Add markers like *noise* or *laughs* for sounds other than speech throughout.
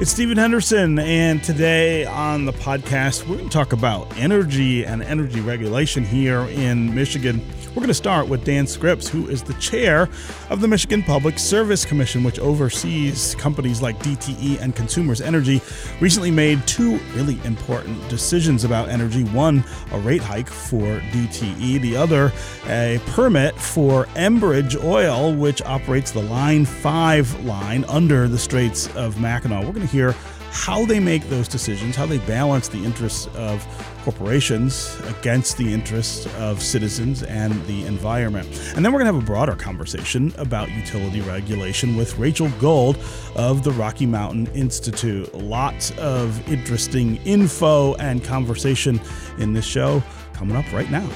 It's Stephen Henderson, and today on the podcast, we're going to talk about energy and energy regulation here in Michigan. We're going to start with Dan Scripps, who is the chair of the Michigan Public Service Commission, which oversees companies like DTE and Consumers Energy. Recently made two really important decisions about energy one, a rate hike for DTE, the other, a permit for Enbridge Oil, which operates the Line 5 line under the Straits of Mackinac. We're going to hear how they make those decisions, how they balance the interests of corporations against the interests of citizens and the environment. And then we're going to have a broader conversation about utility regulation with Rachel Gold of the Rocky Mountain Institute. Lots of interesting info and conversation in this show coming up right now.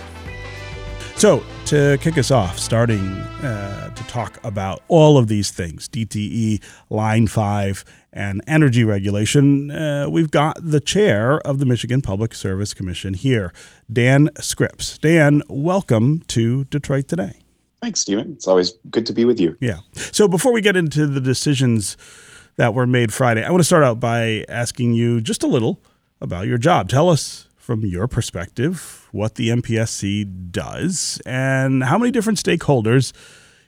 So, to kick us off, starting uh, to talk about all of these things DTE, Line 5, and energy regulation, uh, we've got the chair of the Michigan Public Service Commission here, Dan Scripps. Dan, welcome to Detroit Today. Thanks, Stephen. It's always good to be with you. Yeah. So, before we get into the decisions that were made Friday, I want to start out by asking you just a little about your job. Tell us from your perspective, what the MPSC does and how many different stakeholders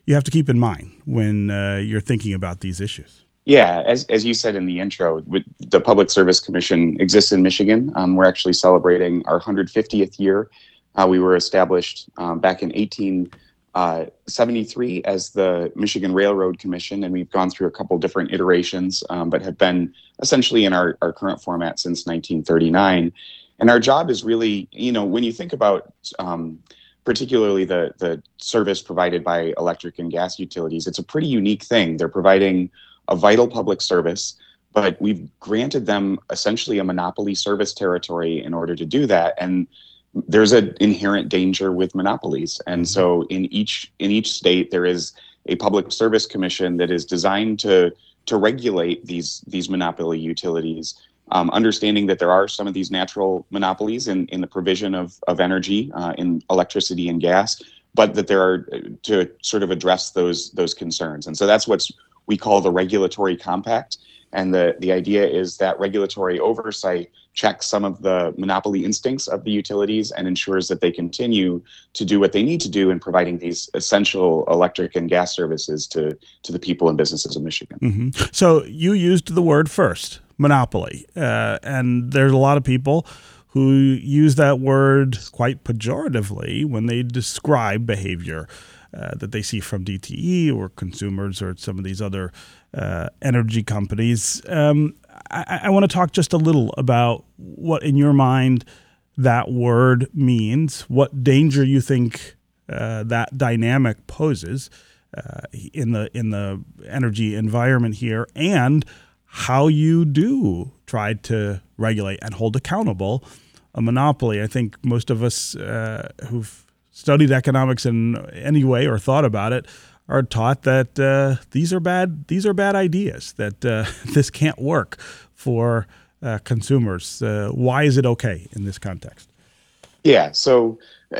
you have to keep in mind when uh, you're thinking about these issues. Yeah, as, as you said in the intro, the Public Service Commission exists in Michigan. Um, we're actually celebrating our 150th year. Uh, we were established um, back in 1873 uh, as the Michigan Railroad Commission, and we've gone through a couple different iterations, um, but have been essentially in our, our current format since 1939. And our job is really, you know, when you think about um, particularly the the service provided by electric and gas utilities, it's a pretty unique thing. They're providing a vital public service, but we've granted them essentially a monopoly service territory in order to do that. And there's an inherent danger with monopolies. And mm-hmm. so in each in each state there is a public service commission that is designed to to regulate these these monopoly utilities um, understanding that there are some of these natural monopolies in, in the provision of, of energy uh, in electricity and gas, but that there are uh, to sort of address those those concerns. And so that's what we call the regulatory compact. And the, the idea is that regulatory oversight checks some of the monopoly instincts of the utilities and ensures that they continue to do what they need to do in providing these essential electric and gas services to, to the people and businesses of Michigan. Mm-hmm. So you used the word first monopoly. Uh, and there's a lot of people who use that word quite pejoratively when they describe behavior uh, that they see from DTE or consumers or some of these other uh, energy companies. Um, I, I want to talk just a little about what, in your mind, that word means, what danger you think uh, that dynamic poses uh, in the in the energy environment here, and how you do try to regulate and hold accountable a monopoly. I think most of us uh, who've studied economics in any way or thought about it are taught that uh, these are bad. These are bad ideas. That uh, *laughs* this can't work for uh, consumers. Uh, why is it okay in this context? Yeah. So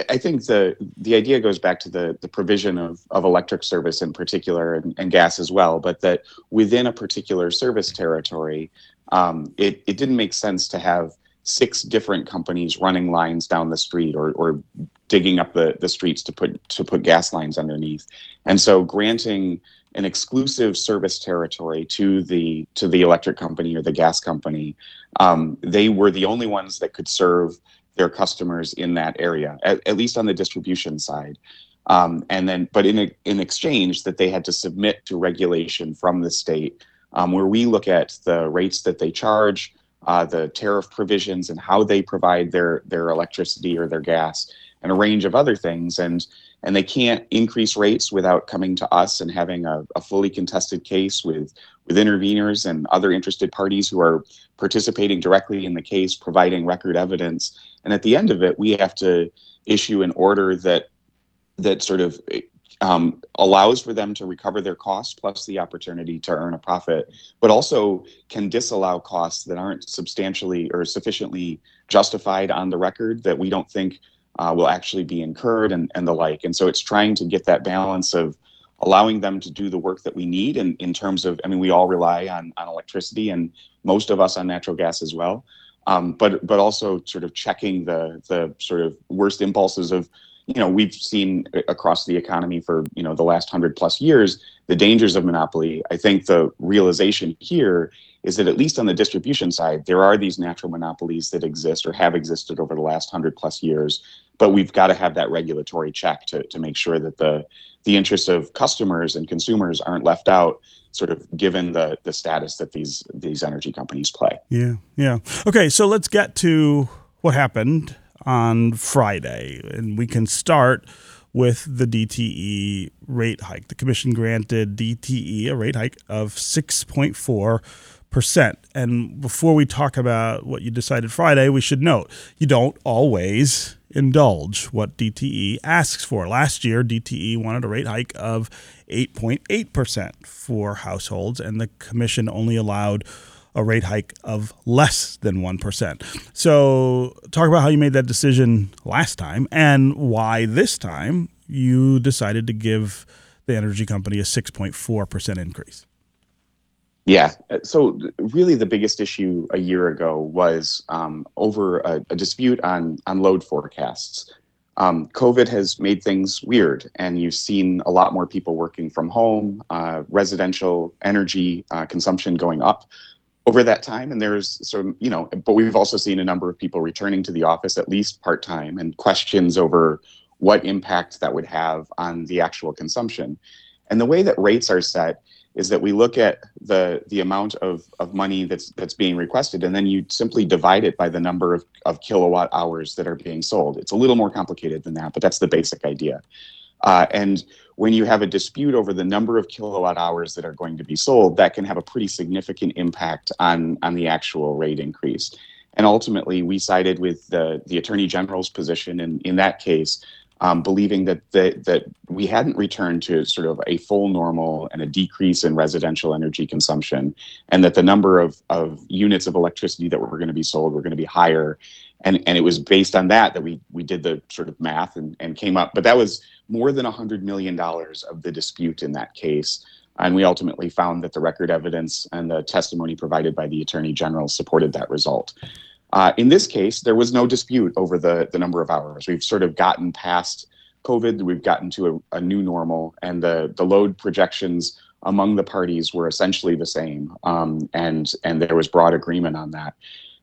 I think the the idea goes back to the the provision of of electric service in particular and, and gas as well, but that within a particular service territory, um, it it didn't make sense to have six different companies running lines down the street or or digging up the the streets to put to put gas lines underneath, and so granting an exclusive service territory to the to the electric company or the gas company, um, they were the only ones that could serve their customers in that area, at, at least on the distribution side. Um, and then, but in, in exchange, that they had to submit to regulation from the state, um, where we look at the rates that they charge, uh, the tariff provisions, and how they provide their their electricity or their gas, and a range of other things. And and they can't increase rates without coming to us and having a, a fully contested case with with interveners and other interested parties who are participating directly in the case, providing record evidence. And at the end of it, we have to issue an order that that sort of um, allows for them to recover their costs plus the opportunity to earn a profit, but also can disallow costs that aren't substantially or sufficiently justified on the record that we don't think uh, will actually be incurred and, and the like. And so it's trying to get that balance of allowing them to do the work that we need in, in terms of, I mean, we all rely on, on electricity and most of us on natural gas as well. Um, but but also sort of checking the the sort of worst impulses of you know we've seen across the economy for you know the last hundred plus years the dangers of monopoly i think the realization here is that at least on the distribution side there are these natural monopolies that exist or have existed over the last hundred plus years but we've got to have that regulatory check to, to make sure that the the interests of customers and consumers aren't left out sort of given the the status that these these energy companies play. Yeah, yeah. Okay, so let's get to what happened on Friday, and we can start with the DTE rate hike. The commission granted DTE a rate hike of six point four percent. And before we talk about what you decided Friday, we should note you don't always indulge what DTE asks for. Last year, DTE wanted a rate hike of 8.8% for households, and the commission only allowed a rate hike of less than 1%. So, talk about how you made that decision last time and why this time you decided to give the energy company a 6.4% increase. Yeah. So, really, the biggest issue a year ago was um, over a, a, dispute on on load forecasts. Um, COVID has made things weird, and you've seen a lot more people working from home, uh, residential energy uh, consumption going up over that time. And there's some, you know, but we've also seen a number of people returning to the office at least part time, and questions over what impact that would have on the actual consumption. And the way that rates are set is that we look at the the amount of, of money that's that's being requested and then you simply divide it by the number of, of kilowatt hours that are being sold it's a little more complicated than that but that's the basic idea uh, and when you have a dispute over the number of kilowatt hours that are going to be sold that can have a pretty significant impact on on the actual rate increase. And ultimately we sided with the the attorney general's position in in that case um, believing that, that that we hadn't returned to sort of a full normal and a decrease in residential energy consumption, and that the number of, of units of electricity that were going to be sold were going to be higher, and and it was based on that that we we did the sort of math and, and came up, but that was more than a hundred million dollars of the dispute in that case. And we ultimately found that the record evidence and the testimony provided by the attorney general supported that result. Uh, in this case, there was no dispute over the, the number of hours. We've sort of gotten past COVID, we've gotten to a, a new normal, and the, the load projections among the parties were essentially the same. Um, and, and there was broad agreement on that.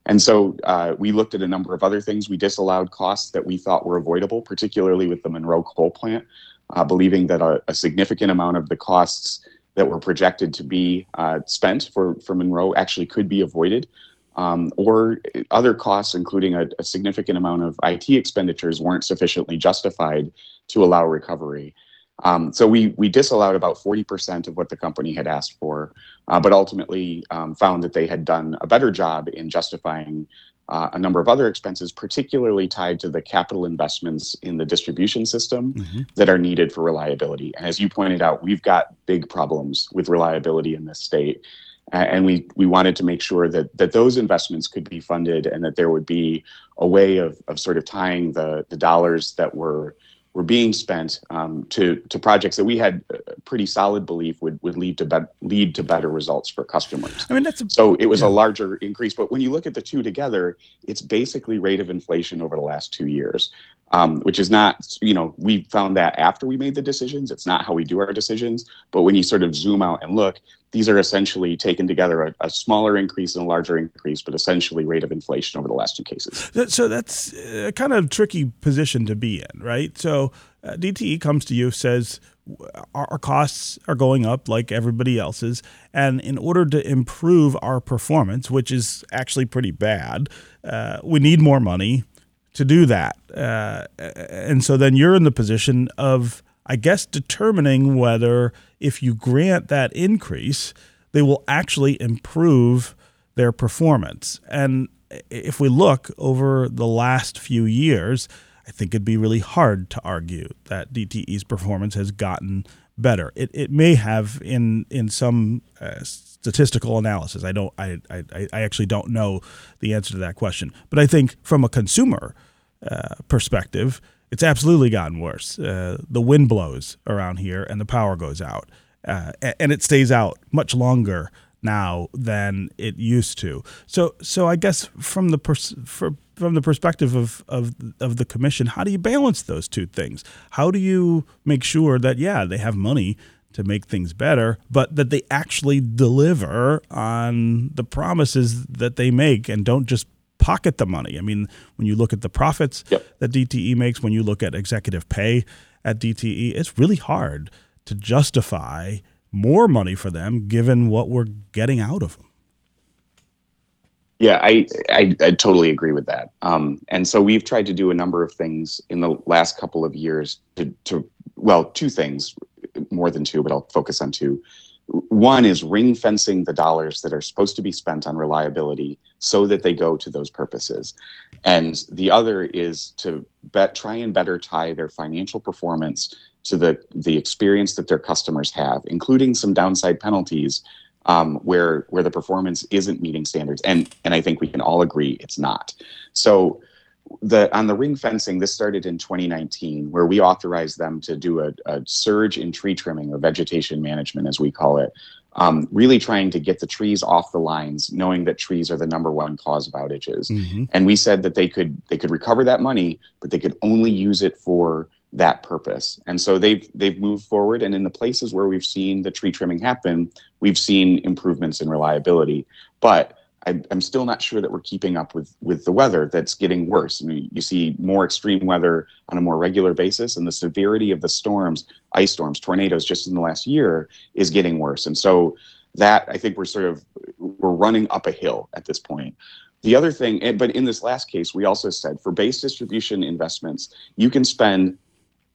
And so uh, we looked at a number of other things. We disallowed costs that we thought were avoidable, particularly with the Monroe coal plant, uh, believing that a, a, significant amount of the costs that were projected to be uh, spent for, for Monroe actually could be avoided um, or other costs, including a, a, significant amount of IT expenditures, weren't sufficiently justified to allow recovery. Um, so we we disallowed about 40% of what the company had asked for, uh, but ultimately um, found that they had done a better job in justifying uh, a number of other expenses, particularly tied to the capital investments in the distribution system mm-hmm. that are needed for reliability. And as you pointed out, we've got big problems with reliability in this state and we we wanted to make sure that that those investments could be funded and that there would be a way of of sort of tying the the dollars that were were being spent um, to to projects that we had a pretty solid belief would would lead to be- lead to better results for customers. I mean, that's a, so it was yeah. a larger increase, but when you look at the two together, it's basically rate of inflation over the last two years um, which is not, you know, we found that after we made the decisions. It's not how we do our decisions. But when you sort of zoom out and look, these are essentially taken together a, a smaller increase and a larger increase, but essentially rate of inflation over the last two cases. So that's a kind of tricky position to be in, right? So uh, DTE comes to you, says, our costs are going up like everybody else's. And in order to improve our performance, which is actually pretty bad, uh, we need more money to do that. Uh, and so then you're in the position of, I guess, determining whether if you grant that increase, they will actually improve their performance. And if we look over the last few years, I think it'd be really hard to argue that DTE's performance has gotten better. It, it may have in in some uh, statistical analysis. I don't. I, I I actually don't know the answer to that question. But I think from a consumer uh, perspective, it's absolutely gotten worse. Uh, the wind blows around here and the power goes out, uh, and it stays out much longer now than it used to. So, so I guess from the pers- for, from the perspective of, of of the commission, how do you balance those two things? How do you make sure that yeah they have money to make things better, but that they actually deliver on the promises that they make and don't just pocket the money. I mean, when you look at the profits yep. that DTE makes, when you look at executive pay at DTE, it's really hard to justify more money for them given what we're getting out of them. Yeah, I, I, I totally agree with that. Um, and so we've tried to do a number of things in the last couple of years to, to well, two things, more than two, but I'll focus on two. One is ring fencing the dollars that are supposed to be spent on reliability so that they go to those purposes. And the other is to bet, try and better tie their financial performance to the, the experience that their customers have, including some downside penalties um, where where the performance isn't meeting standards. And and I think we can all agree it's not. So the on the ring fencing, this started in 2019, where we authorized them to do a, a surge in tree trimming or vegetation management, as we call it, um, really trying to get the trees off the lines, knowing that trees are the number one cause of outages. Mm-hmm. And we said that they could they could recover that money, but they could only use it for that purpose. And so they've they've moved forward and in the places where we've seen the tree trimming happen, we've seen improvements in reliability. But I, am still not sure that we're keeping up with with the weather that's getting worse. I mean, you see more extreme weather on a more regular basis, and the severity of the storms, ice storms, tornadoes, just in the last year, is getting worse. And so that I think we're sort of we're running up a hill at this point. The other thing, but in this last case, we also said for base distribution investments, you can spend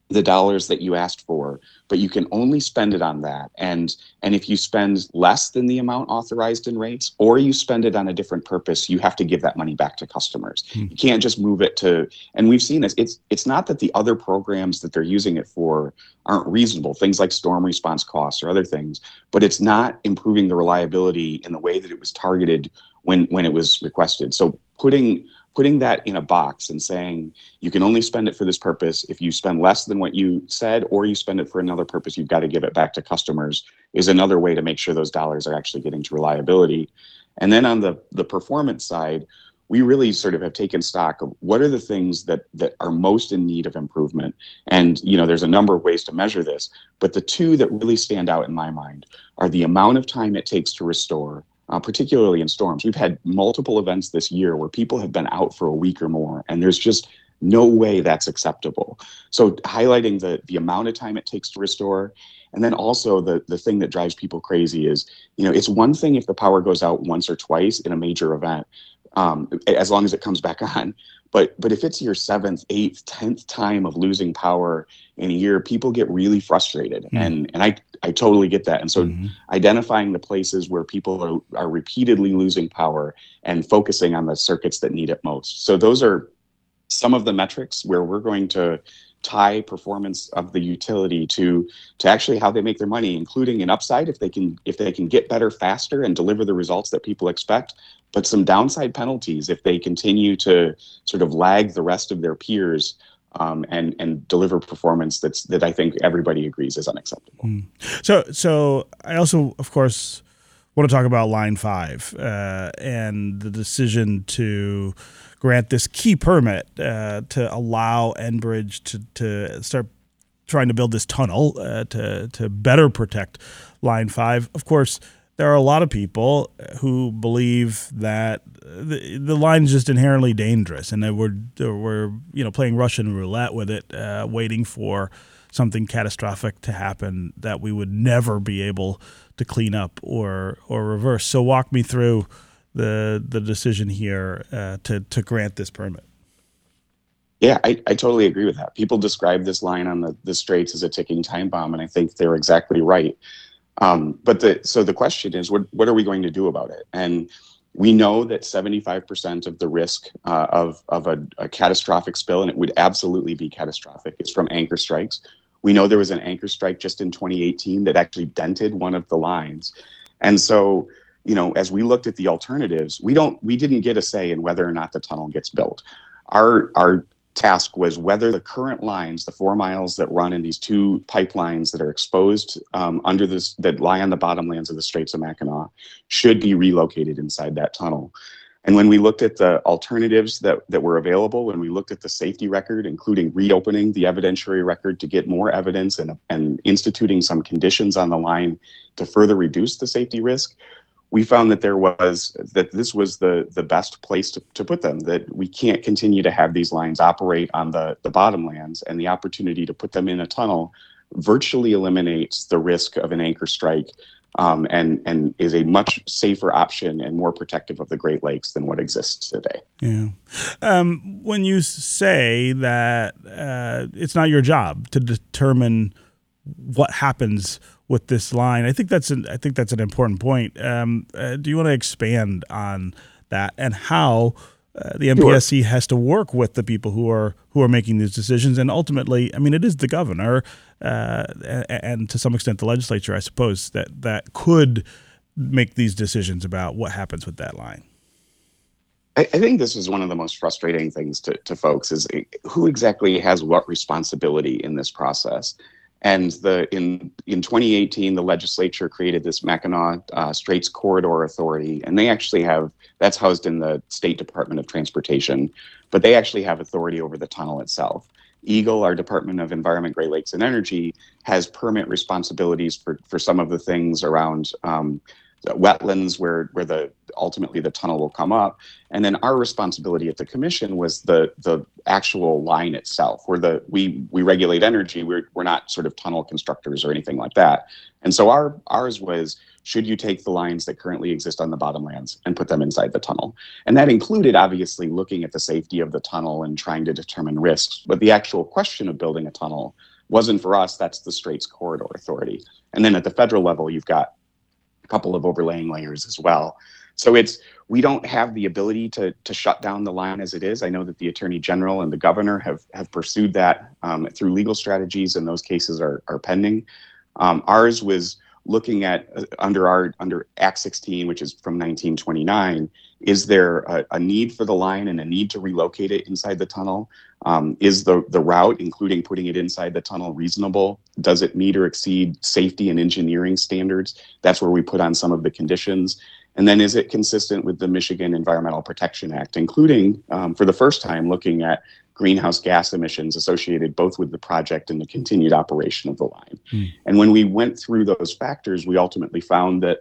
the dollars that you asked for but you can only spend it on that. And and if you spend less than the amount authorized in rates or you spend it on a different purpose you have to give that money back to customers. Hmm. you can't just move it to and we've seen this it's it's not that the other programs that they're using it for aren't reasonable things like storm response costs or other things but it's not improving the reliability in the way that it was targeted when when it was requested. So putting putting that in a box and saying you can only spend it for this purpose. If you spend less than what you said or you spend it for another purpose you've got to give it back to customers is another way to make sure those dollars are actually getting to reliability. And then on the the performance side we really sort of have taken stock of what are the things that that are most in need of improvement. And you know there's a number of ways to measure this but the two that really stand out in my mind are the amount of time it takes to restore uh, particularly in storms. We've had multiple events this year where people have been out for a week or more, and there's just no way that's acceptable. So highlighting the the amount of time it takes to restore, and then also the the thing that drives people crazy is, you know, it's one thing if the power goes out once or twice in a major event, um, as long as it comes back *laughs* on. But but if it's your seventh, eighth, tenth time of losing power in a year, people get really frustrated, mm. and and I I totally get that. And so mm-hmm. identifying the places where people are are repeatedly losing power and focusing on the circuits that need it most. So those are some of the metrics where we're going to tie performance of the utility to to actually how they make their money including an upside if they can if they can get better faster and deliver the results that people expect but some downside penalties if they continue to sort of lag the rest of their peers um, and and deliver performance that's that I think everybody agrees is unacceptable. Mm. So so I also of course want to talk about Line Five uh, and the decision to grant this key permit uh, to allow Enbridge to to start trying to build this tunnel uh, to to better protect Line Five. Of course there are a lot of people who believe that the, the line is just inherently dangerous and that we're, we're you know playing Russian roulette with it, uh, waiting for something catastrophic to happen that we would never be able to clean up or or reverse. So walk me through the the decision here uh, to to grant this permit. Yeah, I, I totally agree with that. People describe this line on the, the straits as a ticking time bomb, and I think they're exactly right. Um, but the so the question is, what what are we going to do about it? And we know that 75% of the risk uh, of of a, a, catastrophic spill, and it would absolutely be catastrophic, is from anchor strikes. We know there was an anchor strike just in 2018 that actually dented one of the lines, and so you know as we looked at the alternatives, we don't we didn't get a say in whether or not the tunnel gets built. Our our task was whether the current lines, the four miles that run in these two pipelines that are exposed um, under this, that lie on the bottomlands of the Straits of Mackinac, should be relocated inside that tunnel. And when we looked at the alternatives that, that were available, when we looked at the safety record, including reopening the evidentiary record to get more evidence and, and instituting some conditions on the line to further reduce the safety risk, we found that there was that this was the the best place to, to put them that we can't continue to have these lines operate on the the bottomlands and the opportunity to put them in a tunnel virtually eliminates the risk of an anchor strike um, and and is a much safer option and more protective of the Great Lakes than what exists today. Yeah. Um, when you say that uh, it's not your job to determine what happens with this line. I think that's an I think that's an important point. Um, uh, do you want to expand on that and how uh, the MPSC sure. has to work with the people who are who are making these decisions? And ultimately, I mean, it is the governor uh, and, and, to some extent the legislature, I suppose, that that could make these decisions about what happens with that line. I, I think this is one of the most frustrating things to, to folks is uh, who exactly has what responsibility in this process and the in in 2018, the legislature created this Mackinac uh, Straits Corridor Authority, and they actually have that's housed in the State Department of Transportation, but they actually have authority over the tunnel itself. EGLE, our Department of Environment, Great Lakes, and Energy, has permit responsibilities for for some of the things around um, wetlands where where the ultimately the tunnel will come up. And then our responsibility at the commission was the the actual line itself. Where the we we regulate energy. We're, we're not sort of tunnel constructors or anything like that. And so our ours was should you take the lines that currently exist on the bottomlands and put them inside the tunnel? And that included obviously looking at the safety of the tunnel and trying to determine risks. But the actual question of building a tunnel wasn't for us. That's the straits corridor authority. And then at the federal level you've got couple of overlaying layers as well. So it's we don't have the ability to to shut down the line as it is. I know that the attorney general and the governor have have pursued that um, through legal strategies, and those cases are are pending. Um, ours was looking at uh, under our under Act 16, which is from 1929, is there a, a, need for the line and a need to relocate it inside the tunnel? Um, is the the route, including putting it inside the tunnel, reasonable? Does it meet or exceed safety and engineering standards? That's where we put on some of the conditions. And then is it consistent with the Michigan Environmental Protection Act, including um, for the first time looking at greenhouse gas emissions associated both with the project and the continued operation of the line. Mm. And when we went through those factors, we ultimately found that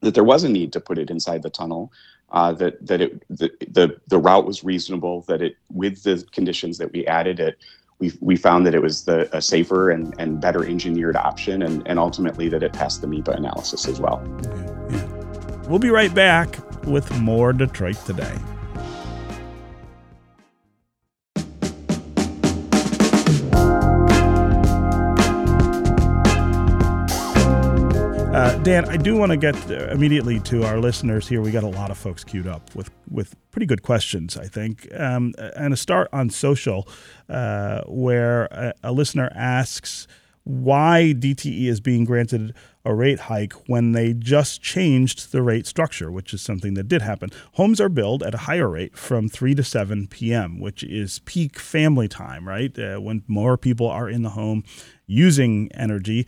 that there was a need to put it inside the tunnel, uh, that that it the, the the route was reasonable, that it with the conditions that we added it. We, we found that it was the a safer and, and better engineered option and, and ultimately that it passed the MEPA analysis as well. Yeah, yeah. We'll be right back with more Detroit Today. Uh, Dan, I do want to get immediately to our listeners here. We got a lot of folks queued up with with pretty good questions, I think. Um, and a start on social, uh, where a, a, listener asks why DTE is being granted a rate hike when they just changed the rate structure, which is something that did happen. Homes are billed at a higher rate from 3 to 7 p.m., which is peak family time, right? Uh, when more people are in the home using energy.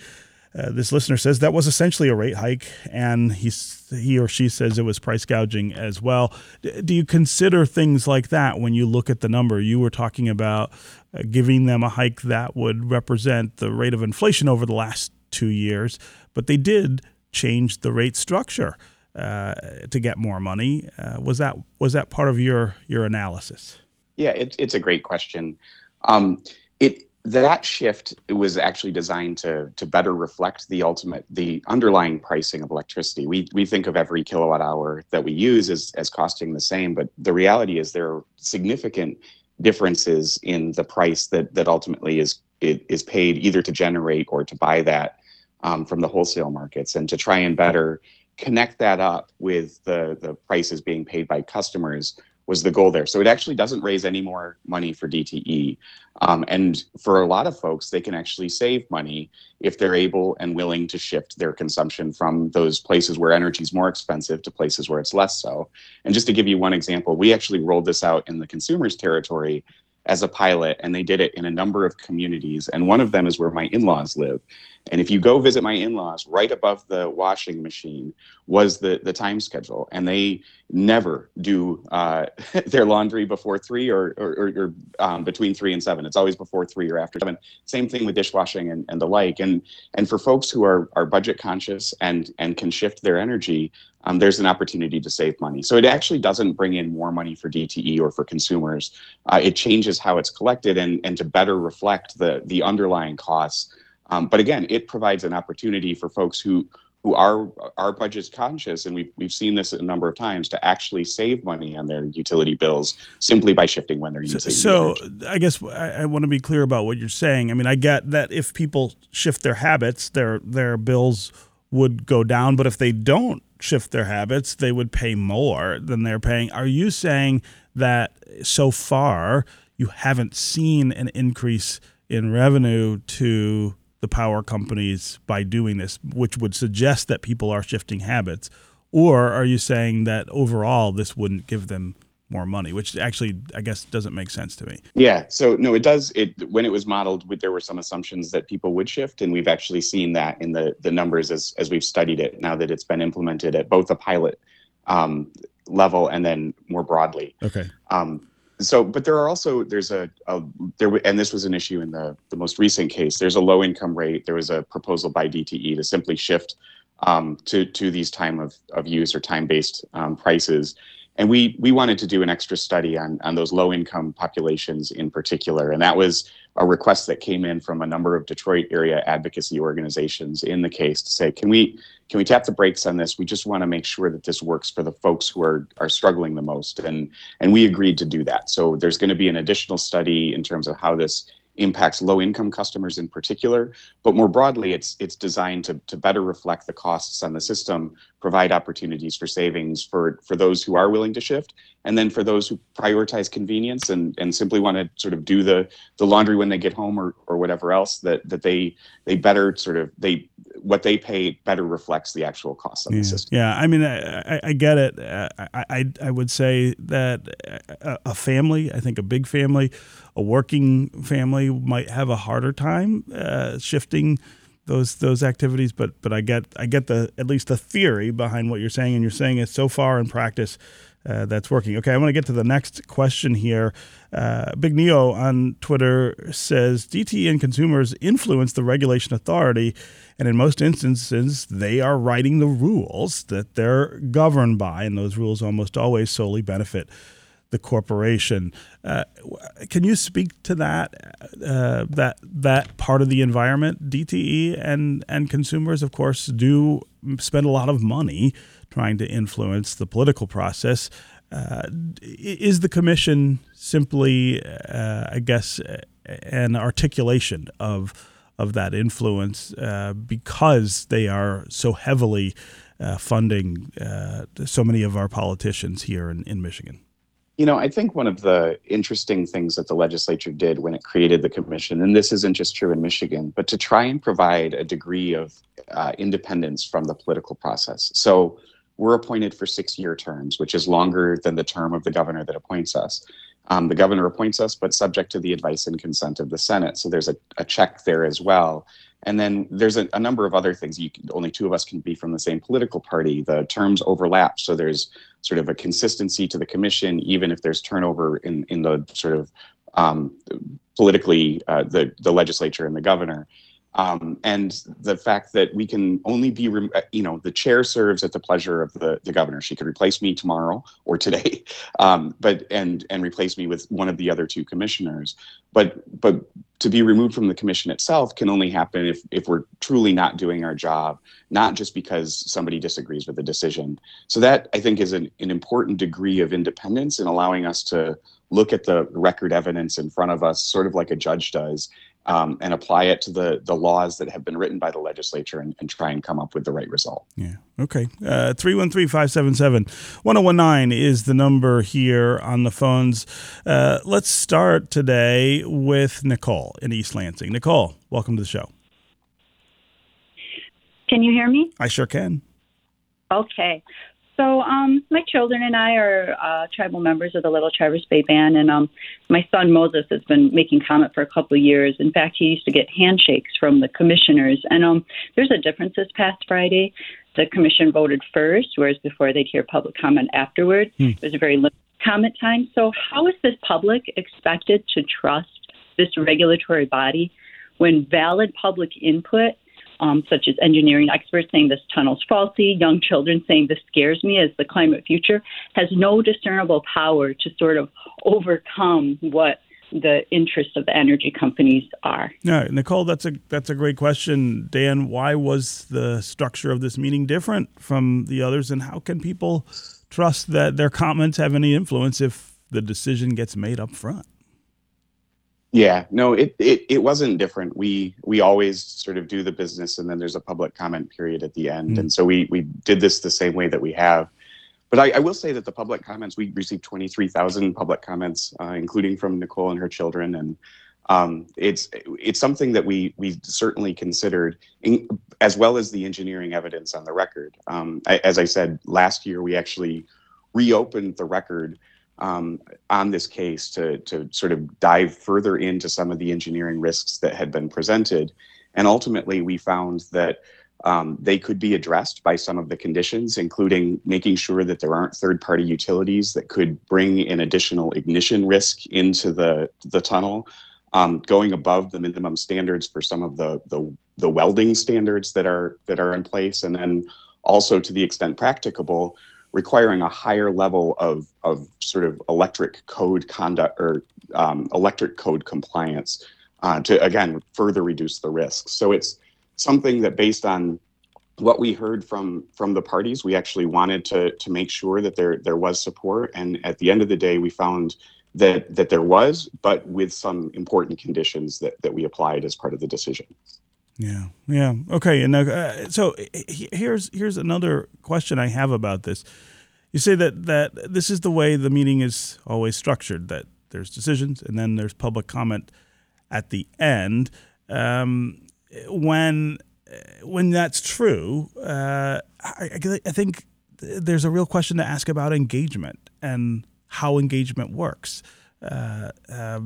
Uh, this listener says that was essentially a rate hike, and he he or she says it was price gouging as well. D- do you consider things like that when you look at the number? You were talking about uh, giving them a hike that would represent the rate of inflation over the last two years, but they did change the rate structure uh, to get more money. Uh, was that was that part of your your analysis? Yeah, it, it's a great question. Um, it that shift was actually designed to to better reflect the ultimate the underlying pricing of electricity. We we think of every kilowatt hour that we use as as costing the same, but the reality is there are significant differences in the price that that ultimately is it is paid either to generate or to buy that um, from the wholesale markets, and to try and better connect that up with the the prices being paid by customers was the goal there. So it actually doesn't raise any more money for DTE. Um, and for a lot of folks, they can actually save money if they're able and willing to shift their consumption from those places where energy is more expensive to places where it's less so. And just to give you one example, we actually rolled this out in the consumers territory as a pilot, and they did it in a number of communities. And one of them is where my in laws live. And if you go visit my in-laws, right above the washing machine was the the time schedule, and they never do uh, *laughs* their laundry before three or or, or, um, between three and seven. It's always before three or after seven. Same thing with dishwashing and, and the like. And and for folks who are are budget conscious and and can shift their energy, um, there's an opportunity to save money. So it actually doesn't bring in more money for DTE or for consumers. Uh, it changes how it's collected and and to better reflect the the underlying costs um, but again, it provides an opportunity for folks who who are are budget conscious, and we've we've seen this a number of times to actually save money on their utility bills simply by shifting when they're using. So, so I guess I, I want to be clear about what you're saying. I mean, I get that if people shift their habits, their their bills would go down, but if they don't shift their habits, they would pay more than they're paying. Are you saying that so far you haven't seen an increase in revenue to the power companies by doing this, which would suggest that people are shifting habits? Or are you saying that overall this wouldn't give them more money, which actually I guess doesn't make sense to me. Yeah. So no, it does. It when it was modeled, there were some assumptions that people would shift, and we've actually seen that in the the numbers as as we've studied it. Now that it's been implemented at both a pilot um, level and then more broadly. Okay. Um, so but there are also there's a, a there and this was an issue in the the most recent case. There's a low income rate. There was a proposal by dte to simply shift um, to to these time of, of use or time based um, prices and we we wanted to do an extra study on on those low income populations in particular. And that was a request that came in from a number of detroit area advocacy organizations in the case to say can we can we tap the brakes on this? We just want to make sure that this works for the folks who are are struggling the most. And and we agreed to do that. So there's going to be an additional study in terms of how this impacts low income customers in particular. But more broadly it's it's designed to, to better reflect the costs on the system provide opportunities for savings for for those who are willing to shift and then for those who prioritize convenience and and simply want to sort of do the the laundry when they get home or or whatever else that that they they better sort of they what they pay better reflects the actual costs of yeah. the system. Yeah, I mean, I, I get it. I, I, I would say that a family, I think a big family, a working family might have a harder time uh, shifting those those activities. But but I get I get the at least the theory behind what you're saying, and you're saying it so far in practice uh, that's working. Okay, I want to get to the next question here. Uh, Big Neo on Twitter says DTE and consumers influence the regulation authority, and in most instances, they are writing the rules that they're governed by, and those rules almost always solely benefit the corporation. Uh, can you speak to that uh, that that part of the environment? DTE and and consumers, of course, do spend a lot of money trying to influence the political process. Uh, is the commission simply, uh, I guess, an articulation of of that influence uh, because they are so heavily uh, funding so many of our politicians here in, in Michigan? You know, I think one of the interesting things that the legislature did when it created the commission, and this isn't just true in Michigan, but to try and provide a degree of uh, independence from the political process. So we're appointed for six year terms, which is longer than the term of the governor that appoints us. Um, the governor appoints us, but subject to the advice and consent of the Senate. So there's a, a check there as well. And then there's a, a number of other things. Can, only two of us can be from the same political party. The terms overlap, so there's sort of a consistency to the commission, even if there's turnover in in the sort of um, politically uh, the the legislature and the governor. Um, and the fact that we can only be, uh, you know, the chair serves at the pleasure of the, the governor. She could replace me tomorrow or today, *laughs* um, but and and replace me with one of the other two commissioners. But but to be removed from the commission itself can only happen if if we're truly not doing our job, not just because somebody disagrees with the decision. So that I think is an, an important degree of independence in allowing us to look at the record evidence in front of us, sort of like a judge does, um, and apply it to the the laws that have been written by the legislature and, and try and come up with the right result. Yeah. Okay. Uh, 313 577 1019 is the number here on the phones. Uh, let's start today with Nicole in East Lansing. Nicole, welcome to the show. Can you hear me? I sure can. Okay. So, um, my children and I are uh, tribal members of the Little Traverse Bay Band, and um, my son Moses has been making comment for a couple of years. In fact, he used to get handshakes from the commissioners, and um, there's a difference this past Friday. The commission voted first, whereas before they'd hear public comment afterward. Hmm. It was a very limited comment time. So, how is this public expected to trust this regulatory body when valid public input um, such as engineering experts saying this tunnel's faulty, young children saying this scares me as the climate future, has no discernible power to sort of overcome what the interests of the energy companies are. Yeah, Nicole, that's a that's a great question. Dan, why was the structure of this meeting different from the others, and how can people trust that their comments have any influence if the decision gets made up front? Yeah, no, it, it it wasn't different. We we always sort of do the business, and then there's a public comment period at the end, mm. and so we we did this the same way that we have. But I, I will say that the public comments we received 23,000 public comments, uh, including from Nicole and her children, and um, it's it's something that we we certainly considered, in, as well as the engineering evidence on the record. Um, I, as I said last year, we actually reopened the record um, on this case to, to sort of dive further into some of the engineering risks that had been presented. And ultimately, we found that um, they could be addressed by some of the conditions, including making sure that there aren't third party utilities that could bring an additional ignition risk into the, the tunnel, um, going above the minimum standards for some of the, the, the welding standards that are, that are in place, and then also to the extent practicable, requiring a higher level of, of sort of electric code conduct or um, electric code compliance uh, to, again, further reduce the risks. So it's something that based on what we heard from from the parties, we actually wanted to to make sure that there there was support. And at the end of the day, we found that that there was, but with some important conditions that that we applied as part of the decision. Yeah, yeah. Okay, and uh, so here's here's another question I have about this. You say that that this is the way the meeting is always structured. That there's decisions and then there's public comment at the end. Um, when when that's true, uh, I, I think there's a real question to ask about engagement and how engagement works. Uh, uh,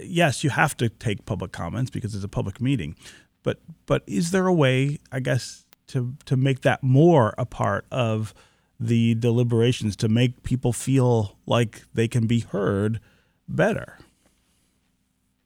yes, you have to take public comments because it's a public meeting, but but is there a way, I guess, to to make that more a part of the deliberations to make people feel like they can be heard better?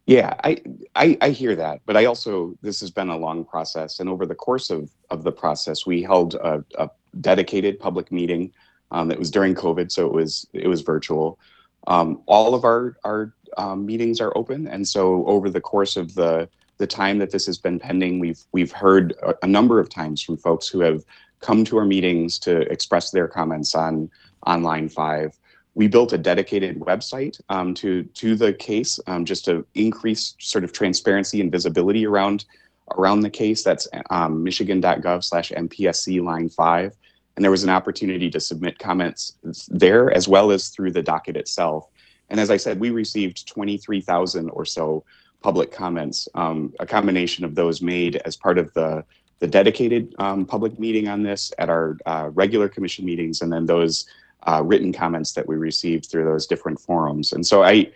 Yeah, I, I, I hear that, but I also this has been a long process, and over the course of of the process, we held a, a dedicated public meeting um, that was during COVID, so it was it was virtual. Um, all of our our um, meetings are open, and so over the course of the the time that this has been pending, we've we've heard a, a, number of times from folks who have come to our meetings to express their comments on on line five. We built a dedicated website um, to to the case um, just to increase sort of transparency and visibility around around the case. That's um, michigan.gov/mpsc line five, and there was an opportunity to submit comments there as well as through the docket itself. And as I said, we received 23,000 or so public comments, um, a combination of those made as part of the, the dedicated um, public meeting on this at our uh, regular commission meetings, and then those uh, written comments that we received through those different forums. And so I,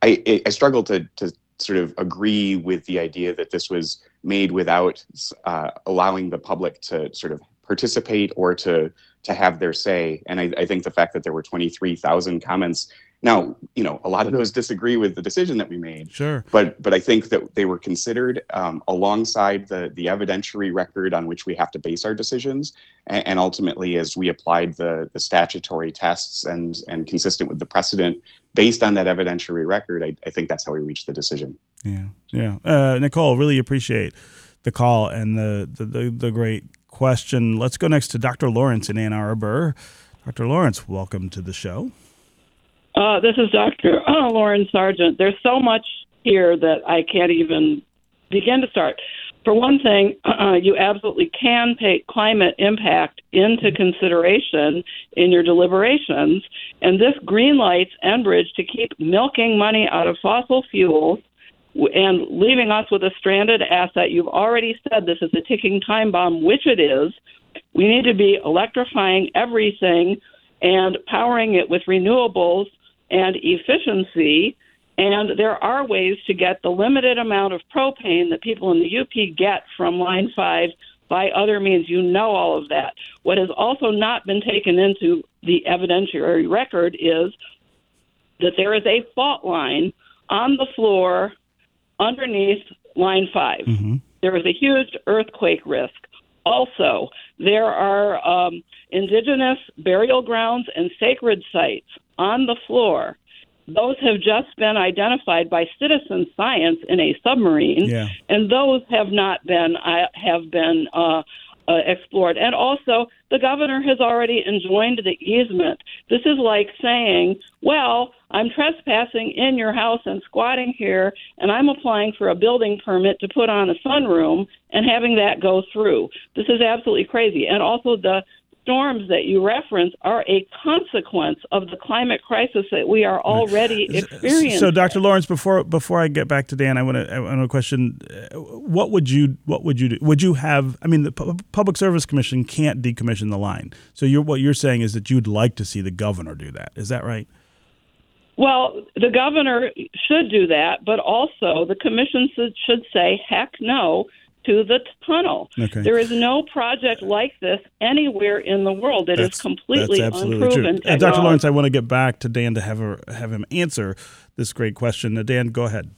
I, I struggle to, to sort of agree with the idea that this was made without uh, allowing the public to sort of participate or to to have their say. And I, I think the fact that there were 23,000 comments now, you know, a lot of those disagree with the decision that we made. Sure. But but I think that they were considered um, alongside the the evidentiary record on which we have to base our decisions, and, and, ultimately as we applied the the statutory tests and and consistent with the precedent based on that evidentiary record, I, I think that's how we reached the decision. Yeah, yeah. Uh, Nicole, really appreciate the call and the, the the, the great question. Let's go next to Dr. Lawrence in Ann Arbor. Dr. Lawrence, welcome to the show. Uh, this is Dr. *clears throat* Lauren Sargent. There's so much here that I can't even begin to start. For one thing, *clears throat* uh, you absolutely can take climate impact into consideration in your deliberations, and this green lights Enbridge to keep milking money out of fossil fuels and leaving us with a stranded asset. You've already said this is a ticking time bomb, which it is. We need to be electrifying everything and powering it with renewables and efficiency. And there are ways to get the limited amount of propane that people in the UP get from Line 5 by other means. You know all of that. What has also not been taken into the evidentiary record is that there is a fault line on the floor underneath line 5 Mm-hmm. There is a huge earthquake risk. Also, there are um, indigenous burial grounds and sacred sites on the floor. Those have just been identified by citizen science in a submarine, Yeah. and those have not been uh, have been uh, uh, explored. And also, the governor has already enjoined the easement. This is like saying, "Well, I'm trespassing in your house and squatting here, and I'm applying for a building permit to put on a sunroom and having that go through." This is absolutely crazy. And also, the storms that you reference are a consequence of the climate crisis that we are already experiencing. So, Dr. Lawrence, before before I get back to Dan, I want to I want to question: What would you what would you do? Would you have? I mean, the Pu- Public Service Commission can't decommission the line. So, you're what you're saying is that you'd like to see the governor do that. Is that right? Well, the governor should do that, but also the commission should say heck no to the tunnel. Okay. There is no project like this anywhere in the world that is That's- completely that's absolutely unproven. true. Uh, Dr. Lawrence, I want to get back to Dan to have her have him answer this great question. Uh, Dan, go ahead.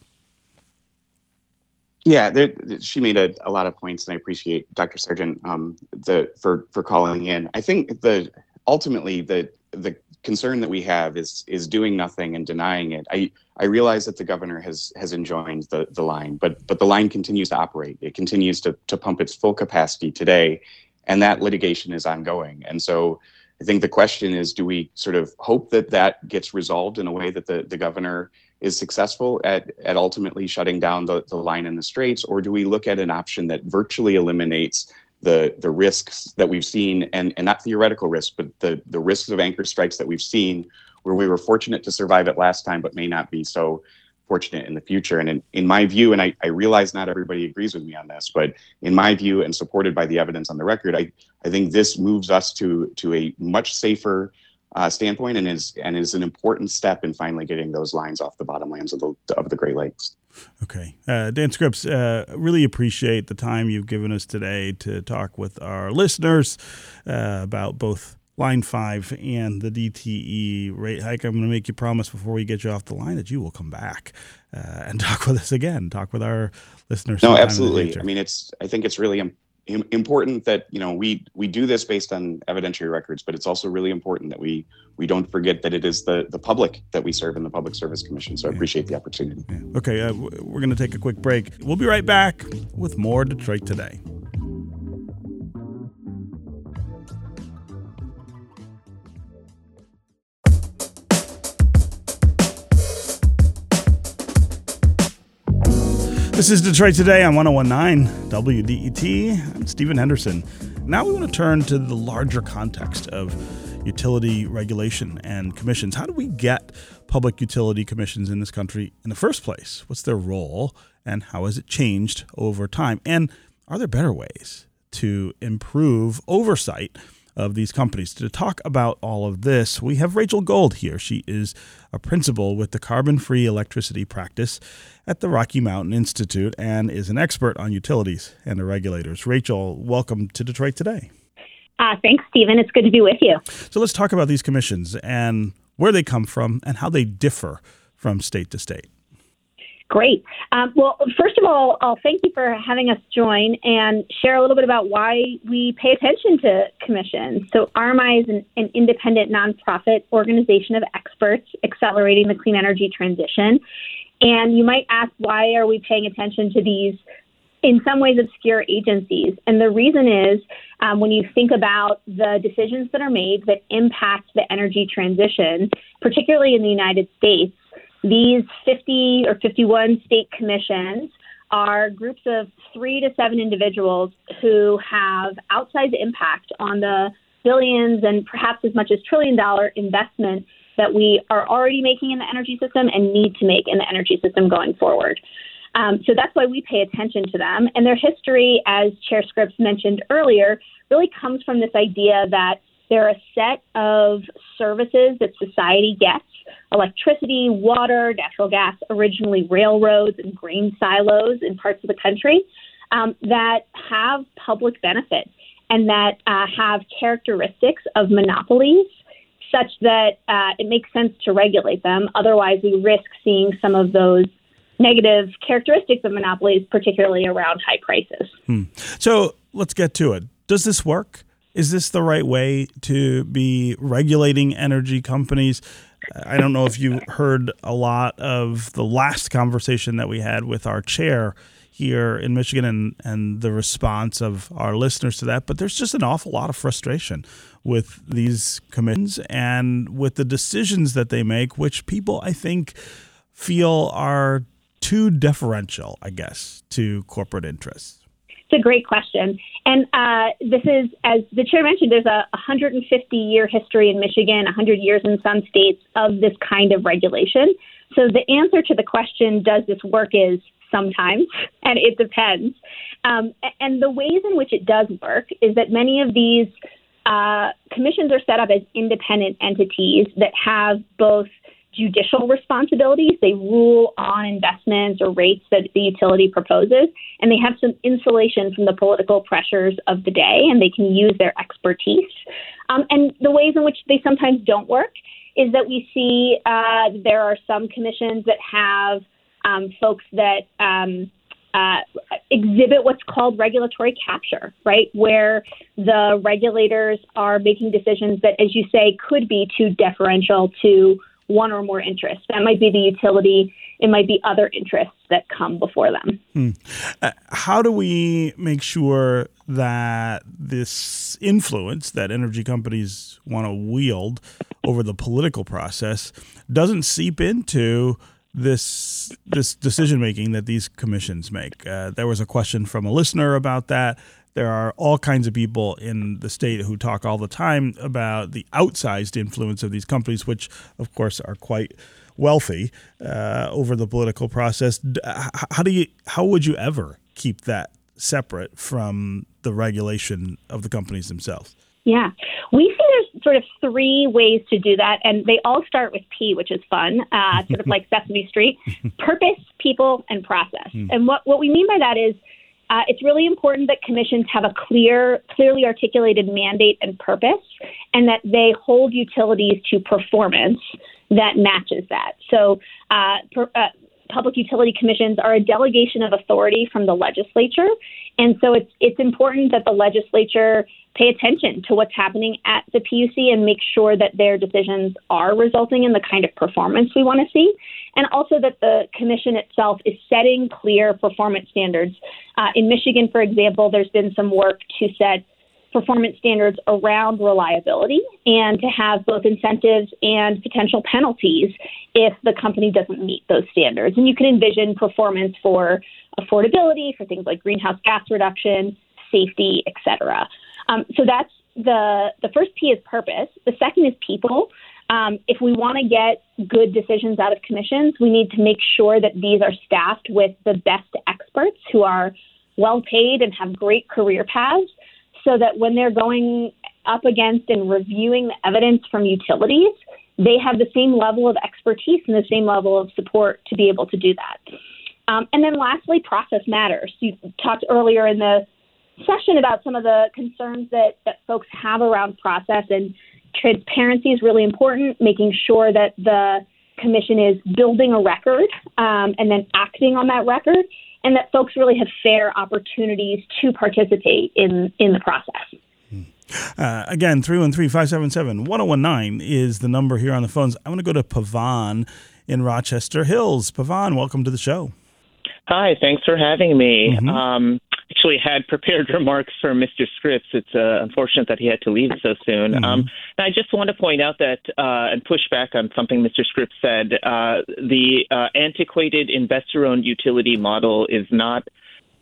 Yeah, there, she made a, a lot of points, and I appreciate Dr. Sargent um, the for for calling in. I think the ultimately the the concern that we have is is doing nothing and denying it. I I realize that the governor has has enjoined the the line, but but the line continues to operate. It continues to to pump its full capacity today, and that litigation is ongoing. And so I think the question is, do we sort of hope that that gets resolved in a way that the the governor is successful at, at ultimately shutting down the, the line in the straits, or do we look at an option that virtually eliminates the the risks that we've seen and, and not theoretical risks, but the, the risks of anchor strikes that we've seen where we were fortunate to survive it last time, but may not be so fortunate in the future. And in, in my view, and I, I realize not everybody agrees with me on this, but in my view and supported by the evidence on the record, I, I think this moves us to to a much safer uh, standpoint and is and is an important step in finally getting those lines off the bottomlands of the of the Great Lakes. Okay. Uh, Dan Scripps, uh, really appreciate the time you've given us today to talk with our listeners uh, about both Line 5 and the DTE rate hike. I'm going to make you promise before we get you off the line that you will come back uh, and *laughs* talk with us again, talk with our listeners. No, sometime in the absolutely. I mean, it's I think it's really im- im- important that you know we we do this based on evidentiary records, but it's also really important that we we don't forget that it is the the public that we serve in the Public Service Commission. So I appreciate the opportunity. Yeah. Okay, uh, we're going to take a quick break. We'll be right back with more Detroit Today. This is Detroit Today on 1019 WDET. I'm Stephen Henderson. Now we want to turn to the larger context of utility regulation and commissions. How do we get public utility commissions in this country in the first place? What's their role and how has it changed over time? And are there better ways to improve oversight of these companies. To talk about all of this, we have Rachel Gold here. She is a principal with the Carbon Free Electricity Practice at the Rocky Mountain Institute and is an expert on utilities and the regulators. Rachel, welcome to Detroit today. Uh, thanks, Stephen. It's good to be with you. So let's talk about these commissions and where they come from and how they differ from state to state. Great. Um, well, first of all, I'll thank you for having us join and share a little bit about why we pay attention to commissions. So, RMI is an, an independent nonprofit organization of experts accelerating the clean energy transition. And you might ask, why are we paying attention to these, in some ways, obscure agencies? And the reason is um, when you think about the decisions that are made that impact the energy transition, particularly in the United States, these 50 or 51 state commissions are groups of three to seven individuals who have outsized impact on the billions and perhaps as much as trillion dollar investment that we are already making in the energy system and need to make in the energy system going forward. Um, so that's why we pay attention to them. And their history, as Chair Scripps mentioned earlier, really comes from this idea that there are a set of services that society gets electricity, water, natural gas, originally railroads and grain silos in parts of the country um, that have public benefits and that uh, have characteristics of monopolies such that uh, it makes sense to regulate them. Otherwise, we risk seeing some of those negative characteristics of monopolies, particularly around high prices. Hmm. So let's get to it. Does this work? Is this the right way to be regulating energy companies? I don't know if you heard a lot of the last conversation that we had with our chair here in Michigan and, and the response of our listeners to that, but there's just an awful lot of frustration with these commissions and with the decisions that they make, which people, I think, feel are too deferential, I guess, to corporate interests. A great question. And uh, this is, as the chair mentioned, there's a 150 year history in Michigan, 100 years in some states of this kind of regulation. So the answer to the question, does this work, is sometimes, *laughs* and it depends. Um, and the ways in which it does work is that many of these uh, commissions are set up as independent entities that have both judicial responsibilities. They rule on investments or rates that the utility proposes, and they have some insulation from the political pressures of the day, and they can use their expertise. Um, and the ways in which they sometimes don't work is that we see uh, there are some commissions that have um, folks that um, uh, exhibit what's called regulatory capture, right? Where the regulators are making decisions that, as you say, could be too deferential to one or more interests. That might be the utility, it might be other interests that come before them. Hmm. Uh, how do we make sure that this influence that energy companies want to wield over the political process doesn't seep into this this decision making that these commissions make. Uh, there was a question from a listener about that. There are all kinds of people in the state who talk all the time about the outsized influence of these companies, which, of course, are quite wealthy uh, over the political process. How do you? How would you ever keep that separate from the regulation of the companies themselves? Yeah, we see there's sort of three ways to do that, and they all start with P, which is fun, uh, sort of like *laughs* Sesame Street: purpose, people, and process. Mm. And what what we mean by that is uh, it's really important that commissions have a clear, clearly articulated mandate and purpose, and that they hold utilities to performance that matches that. So, uh, per, uh, public utility commissions are a delegation of authority from the legislature, and so it's it's important that the legislature pay attention to what's happening at the PUC and make sure that their decisions are resulting in the kind of performance we want to see. And also that the commission itself is setting clear performance standards. Uh, in Michigan, for example, there's been some work to set performance standards around reliability and to have both incentives and potential penalties if the company doesn't meet those standards. And you can envision performance for affordability, for things like greenhouse gas reduction, safety, et cetera. Um, so that's the the first P is purpose. The second is people. Um, if we want to get good decisions out of commissions, we need to make sure that these are staffed with the best experts who are well paid and have great career paths, so that when they're going up against and reviewing the evidence from utilities, they have the same level of expertise and the same level of support to be able to do that. Um, and then lastly, process matters. You talked earlier in the session about some of the concerns that, that folks have around process and transparency is really important, making sure that the commission is building a record um, and then acting on that record, and that folks really have fair opportunities to participate in, in the process. Uh, again, 313 577 1019 is the number here on the phones. I want to go to Pavan in Rochester Hills. Pavan, welcome to the show. Hi, thanks for having me. Mm-hmm. Um, actually had prepared *laughs* remarks for Mr. Scripps. It's uh, unfortunate that he had to leave so soon. Mm-hmm. Um, I just want to point out that uh, and push back on something Mr. Scripps said. Uh, the uh, antiquated investor-owned utility model is not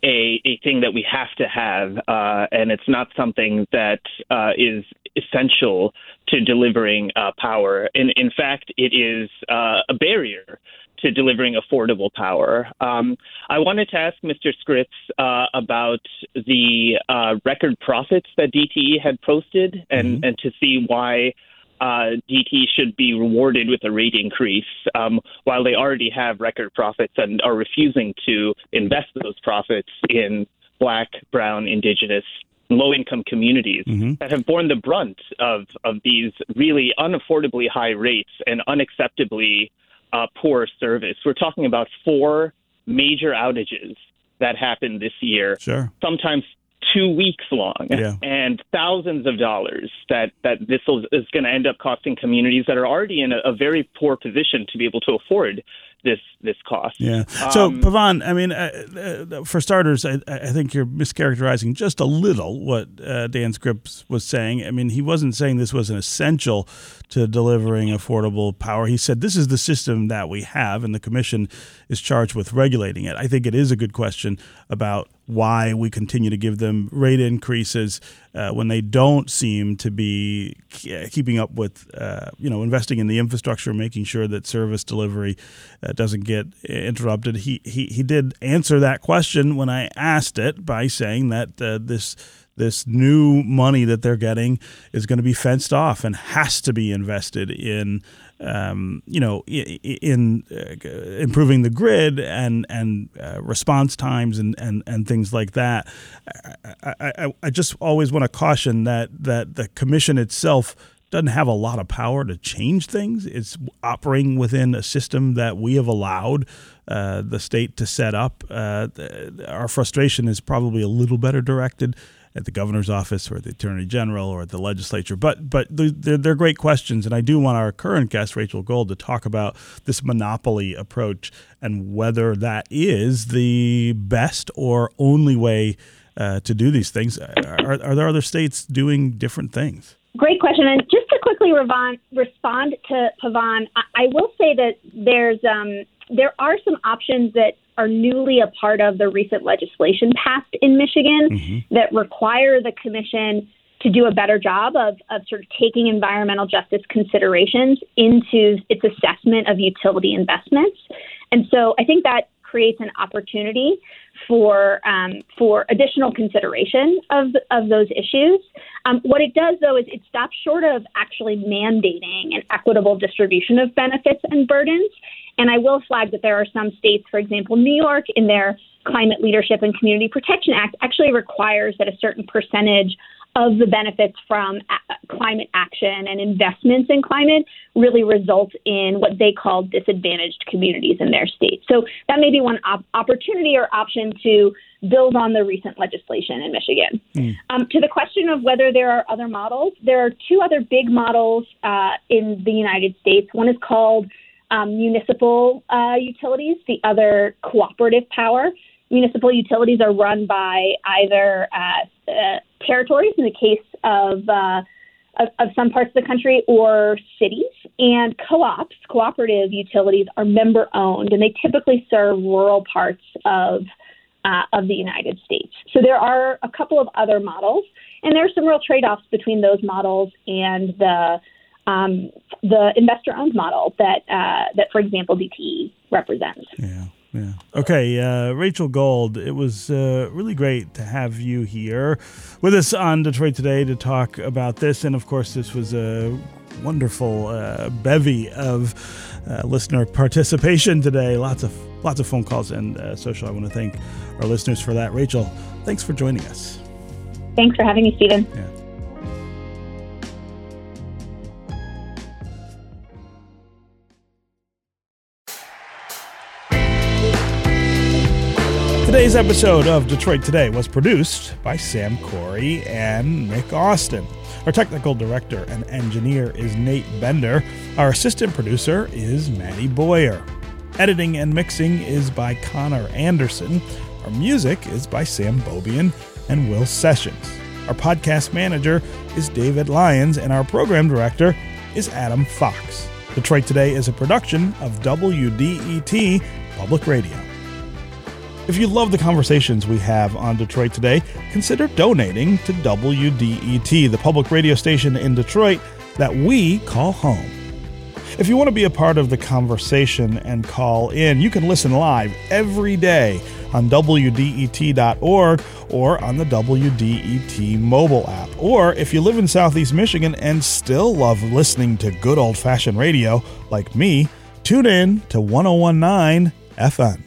a, a thing that we have to have, uh, and it's not something that uh, is essential to delivering uh, power. In, in fact, it is uh, a barrier to delivering affordable power. Um, I wanted to ask Mr. Scripps uh, about the uh, record profits that DTE had posted and, mm-hmm. and to see why uh, DTE should be rewarded with a rate increase um, while they already have record profits and are refusing to invest those profits in black, brown, indigenous, low income communities mm-hmm. that have borne the brunt of, of these really unaffordably high rates and unacceptably uh, poor service. We're talking about four major outages that happened this year. Sure. Sometimes two weeks long yeah. and thousands of dollars that, that this is going to end up costing communities that are already in a, a very poor position to be able to afford this this cost. Yeah. So um, Pavan, I mean, uh, uh, for starters, I, I, think you're mischaracterizing just a little what uh, Dan Scripps was saying. I mean, he wasn't saying this was an essential to delivering affordable power. He said this is the system that we have, and the commission is charged with regulating it. I think it is a good question about why we continue to give them rate increases uh, when they don't seem to be keeping up with, uh, you know, investing in the infrastructure, making sure that service delivery uh, doesn't get interrupted. He, he he did answer that question when I asked it by saying that uh, this this new money that they're getting is going to be fenced off and has to be invested in um, you know, in, uh, improving the grid and and uh, response times and, and, and things like that. I, I, I just always want to caution that that the commission itself doesn't have a lot of power to change things. It's operating within a system that we have allowed uh, the state to set up. Uh, our frustration is probably a little better directed at the governor's office or the attorney general or at the legislature. But but they're, they're great questions, and I do want our current guest Rachel Gold to talk about this monopoly approach and whether that is the best or only way uh, to do these things. Are, are there other states doing different things? Great question. And just to quickly respond to Pavan, I will say that there's um, there are some options that are newly a part of the recent legislation passed in Michigan mm-hmm. that require the commission to do a better job of, of sort of taking environmental justice considerations into its assessment of utility investments. And so I think that creates an opportunity for um, for additional consideration of of those issues. Um, what it does, though, is it stops short of actually mandating an equitable distribution of benefits and burdens. And I will flag that there are some states, for example, New York, in their Climate Leadership and Community Protection Act, actually requires that a certain percentage of the benefits from climate action and investments in climate really result in what they call disadvantaged communities in their state. So that may be one op- opportunity or option to build on the recent legislation in Michigan. Mm. Um, to the question of whether there are other models, there are two other big models uh, in the United States. One is called um, municipal uh, utilities, the other cooperative power. Municipal utilities are run by either uh, uh, territories, in the case of, uh, of, of some parts of the country, or cities. And co-ops, cooperative utilities, are member-owned, and they typically serve rural parts of uh, of the United States. So there are a couple of other models, and there are some real trade-offs between those models and the um, the investor-owned model that uh, that, for example, DTE represents. Yeah. Yeah. Okay, uh, Rachel Gold, it was uh, really great to have you here with us on Detroit Today to talk about this. And of course, this was a wonderful uh, bevy of uh, listener participation today. Lots of lots of phone calls and uh, social. I want to thank our listeners for that. Rachel, thanks for joining us. Thanks for having me, Stephen. Yeah. Today's episode of Detroit Today was produced by Sam Corey and Nick Austin. Our technical director and engineer is Nate Bender. Our assistant producer is Maddie Boyer. Editing and mixing is by Connor Anderson. Our music is by Sam Bobian and Will Sessions. Our podcast manager is David Lyons, and our program director is Adam Fox. Detroit Today is a production of WDET Public Radio. If you love the conversations we have on Detroit Today, consider donating to WDET, the public radio station in Detroit that we call home. If you want to be a part of the conversation and call in, you can listen live every day on WDET.org or on the WDET mobile app. Or if you live in Southeast Michigan and still love listening to good old fashioned radio like me, tune in to 1019 FM.